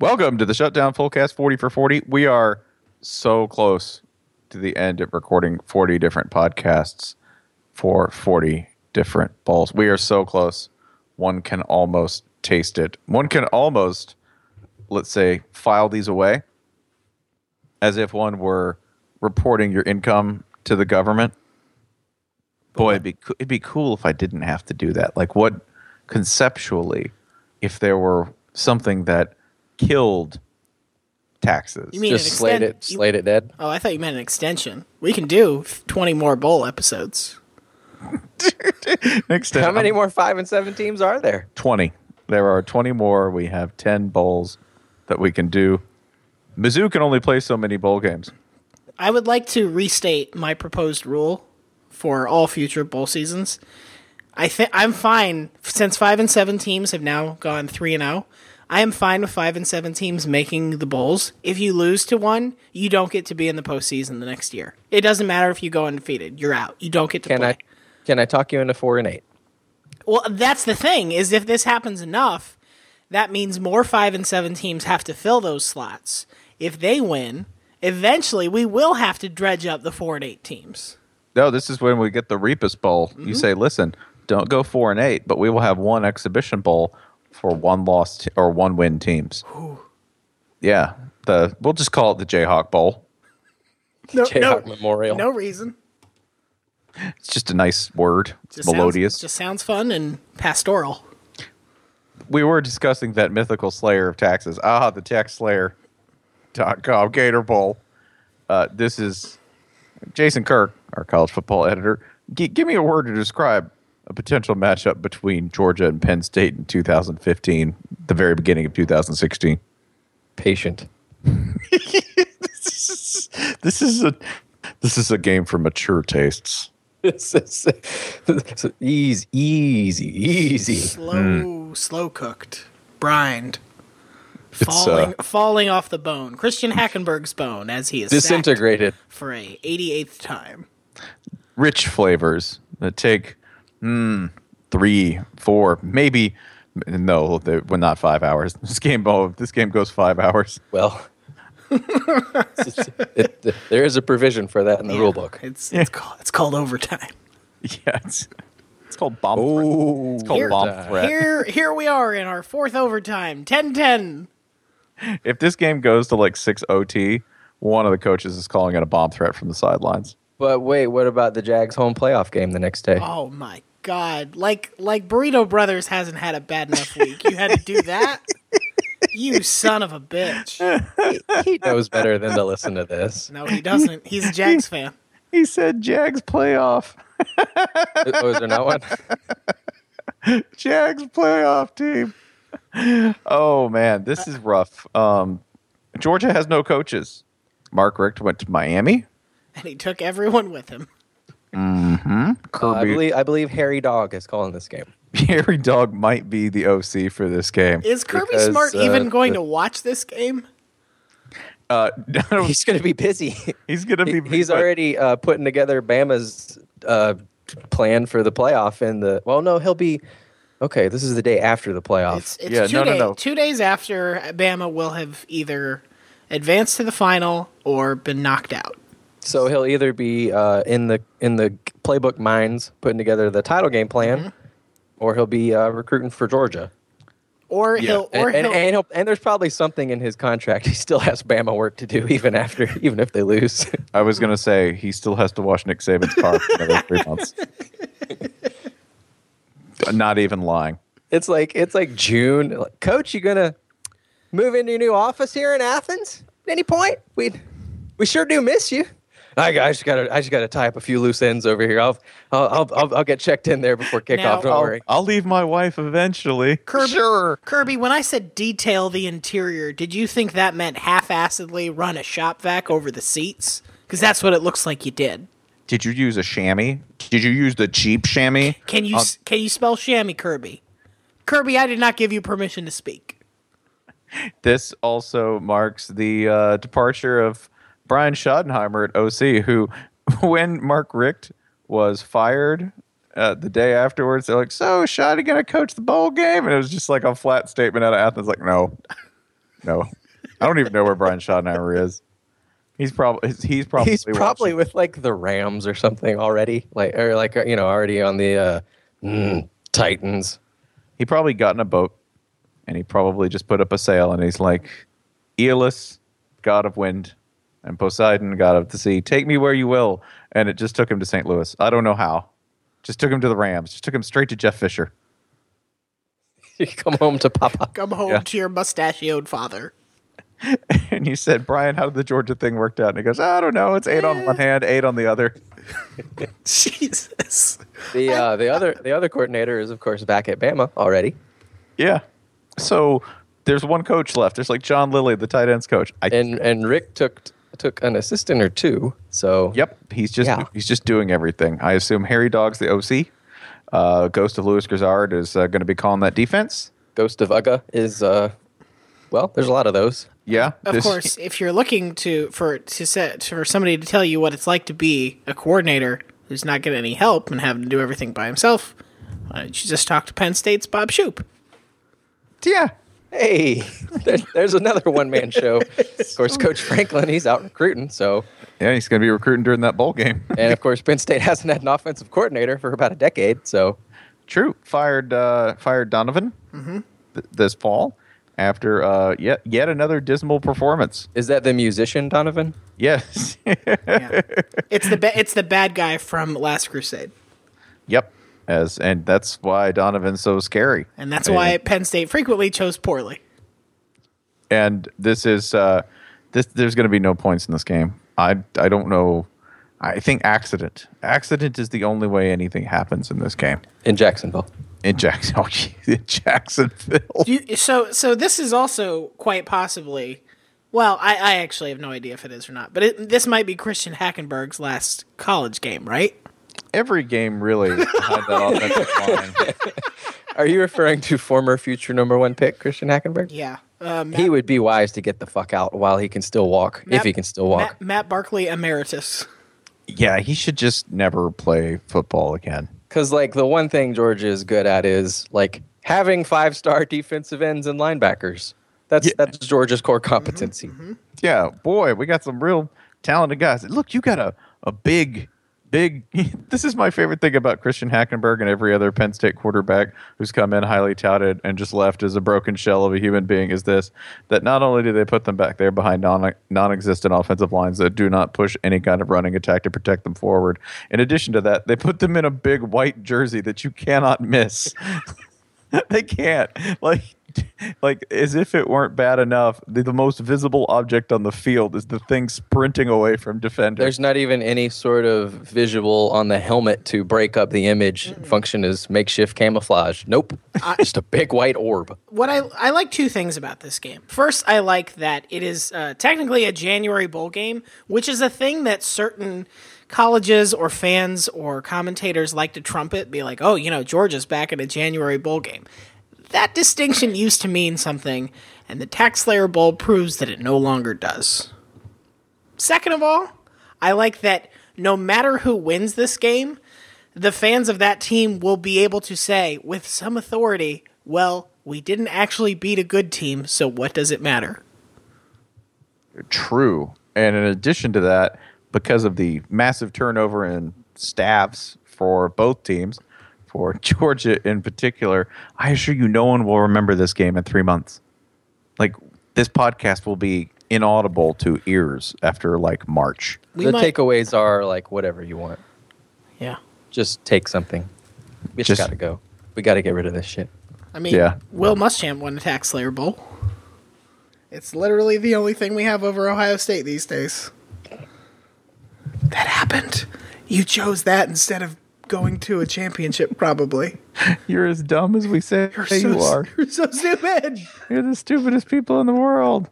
Welcome to the Shutdown Fullcast 40 for 40. We are so close to the end of recording 40 different podcasts for 40 different bowls. We are so close. One can almost taste it. One can almost, let's say, file these away as if one were reporting your income to the government. Boy, it'd be, it'd be cool if I didn't have to do that. Like, what conceptually, if there were something that killed taxes? You mean Just an slate it, you- slate it dead. Oh, I thought you meant an extension. We can do 20 more bowl episodes. Next uh, How many more five and seven teams are there? 20. There are 20 more. We have 10 bowls that we can do. Mizzou can only play so many bowl games. I would like to restate my proposed rule for all future bowl seasons. I think I'm fine since 5 and 7 teams have now gone 3 and 0. I am fine with 5 and 7 teams making the bowls. If you lose to one, you don't get to be in the postseason the next year. It doesn't matter if you go undefeated. You're out. You don't get to Can play. I can I talk you into four and eight? Well, that's the thing is if this happens enough, that means more 5 and 7 teams have to fill those slots. If they win, eventually we will have to dredge up the 4 and 8 teams. No, this is when we get the Repus Bowl. You mm-hmm. say, listen, don't go four and eight, but we will have one exhibition bowl for one loss t- or one win teams. Yeah, the we'll just call it the Jayhawk Bowl. No, Jayhawk Memorial. No reason. It's just a nice word. It's Just melodious. Sounds, just sounds fun and pastoral. we were discussing that mythical slayer of taxes. Ah, the tax slayer. dot com Gator Bowl. Uh, this is Jason Kirk, our college football editor. G- give me a word to describe a potential matchup between Georgia and Penn State in 2015, the very beginning of 2016. Patient. This is a this is a game for mature tastes. It's- it's- it's easy, easy, easy. Slow, slow cooked, brined, falling, uh, falling off the bone. Christian Hackenberg's bone, as he is Disintegrated. for a 88th time. Rich flavors that take mm, three, four, maybe no, they, well, not five hours. This game, oh, this game goes five hours. Well, it's- it- there is a provision for that in the rule book. It's it's called it's called overtime. Yeah, it's, it's called bomb. threat. It's called Here- bomb threat. Here here we are in our fourth overtime. 10-10. If this game goes to like six OT, one of the coaches is calling it a bomb threat from the sidelines. But wait, what about the Jags home playoff game the next day? Oh my god. Like like Burrito Brothers hasn't had a bad enough week. You had to do that? you son of a bitch. He knows better than to listen to this. No, he doesn't. He's a Jags fan. He said Jags playoff. Oh, is there not one? Jags playoff team. Oh man, this is rough. Um, Georgia has no coaches. Mark Richt went to Miami. And he took everyone with him. Uh, I believe I believe Hairy Dawg is calling this game. Hairy Dawg might be the OC for this game. Is Kirby Because, Smart uh, even going the- to watch this game? Uh, He's going to be busy. he's gonna be. He- he's already uh, putting together Bama's uh, plan for the playoff. In the well, no, he'll be okay. This is the day after the playoff. It's it's Yeah, two, no, no, no. two days after Bama will have either advanced to the final or been knocked out. So he'll either be uh, in the in the playbook minds putting together the title game plan, Mm-hmm. or he'll be uh, recruiting for Georgia. Or he'll or And, and, he'll, and, he'll, and there's probably something in his contract. He still has Bama work to do even after even if they lose. I was gonna say he still has to wash Nick Saban's car for another three months. Not even lying. It's like it's like June. Like, Coach, you gonna move into your new office here in Athens? At any point? We we sure do miss you. I, I just gotta I just gotta tie up a few loose ends over here. I'll I'll I'll, I'll, I'll get checked in there before kickoff. Now- don't I'll, worry. I'll leave my wife eventually. Kirby, Sure. Kirby, when I said detail the interior, did you think that meant half-assedly run a shop vac over the seats? Because that's what it looks like you did. Did you use a chamois? Did you use the cheap chamois? Can you s can you spell chamois, Kirby? Kirby, I did not give you permission to speak. This also marks the uh, departure of Brian Schottenheimer at OC, who, when Mark Richt was fired uh, the day afterwards, they're like, "So, Schotty gonna coach the bowl game?" And it was just like a flat statement out of Athens, like, "No, no, I don't even know where Brian Schottenheimer is. He's probably he's probably He's probably watching- with like the Rams or something already, like or like you know already on the uh, mm, Titans. he probably got in a boat and he probably just put up a sail and he's like, Aeolus, god of wind, and Poseidon, got up to sea, take me where you will. And it just took him to St. Louis. I don't know how. Just took him to the Rams. Just took him straight to Jeff Fisher. You come home to Papa. Come home Yeah. to your mustachioed father. And he said, Brian, how did the Georgia thing work out? And he goes, I don't know. It's eight on one hand, eight on the other. Jesus. The uh, the other the other coordinator is of course back at Bama already. Yeah. So there's one coach left. There's like John Lilly, the tight ends coach. I, and and Richt took took an assistant or two. So Yep, he's just Yeah. he's just doing everything. I assume Hairy Dawg's the OC. Uh, Ghost of Lewis Grizzard is uh, going to be calling that defense. Ghost of Uga is uh, well, there's a lot of those. Yeah, Of this- course, if you're looking to for to set for somebody to tell you what it's like to be a coordinator who's not getting any help and having to do everything by himself, why don't you just talk to Penn State's Bob Shoop? Yeah, Hey, there, there's another one man show. Of course, Coach Franklin he's out recruiting. So yeah, he's going to be recruiting during that bowl game. and of course Penn State hasn't had an offensive coordinator for about a decade. So True, fired uh, fired Donovan th- this fall after uh, yet yet another dismal performance. is that the musician Donovan? Yes, Yeah. it's the ba- it's the bad guy from Last Crusade, yep. As and that's why Donovan's so scary. and that's why Penn State frequently chose poorly. and this is uh, this. There's going to be no points in this game. I I don't know. I think accident. Accident is the only way anything happens in this game. in Jacksonville. In Jackson, oh, in Jacksonville. You, so so this is also quite possibly. Well, I, I actually have no idea if it is or not, but it, this might be Christian Hackenberg's last college game, right? Every game really had that offensive line. Are you referring to former future number one pick Christian Hackenberg? Yeah. Uh, Matt, He would be wise to get the fuck out while he can still walk, Matt- if he can still walk. Matt, Matt Barkley emeritus. Yeah, he should just never play football again. Because like the one thing Georgia is good at is like having five star defensive ends and linebackers. That's Yeah. that's Georgia's core competency. Yeah, boy, we got some real talented guys. Look, you got a, a big, big. this is my favorite thing about Christian Hackenberg and every other Penn State quarterback who's come in highly touted and just left as a broken shell of a human being. Is this that not only do they put them back there behind non non-existent offensive lines that do not push any kind of running attack to protect them forward. In addition to that, they put them in a big white jersey that you cannot miss. they can't like like as if it weren't bad enough the, the most visible object on the field is the thing sprinting away from defenders There's not even any sort of visual on the helmet to break up the image. Function as makeshift camouflage. Nope, just a big white orb. What I I like two things about this game. First, I like that it is uh, technically a January bowl game, which is a thing that certain colleges or fans or commentators like to trumpet, be like, "Oh, you know, Georgia's back in a January bowl game." That distinction used to mean something, and the Tax Slayer Bowl proves that it no longer does. Second of all, I like that no matter who wins this game, the fans of that team will be able to say with some authority, well, we didn't actually beat a good team, so what does it matter? true and in addition to that because of the massive turnover in staffs for both teams for georgia in particular i assure you no one will remember this game in three months like this podcast will be inaudible to ears after like march We the might- takeaways are like whatever you want. Yeah. Just take something. We just, Just- gotta go. We gotta get rid of this shit. I mean, Yeah. Will Muschamp won a Tax Slayer Bowl. It's literally the only thing we have over Ohio State these days. That happened. You chose that instead of going to a championship, probably. you're as dumb as we say You're you are You're so stupid. You're the stupidest people in the world.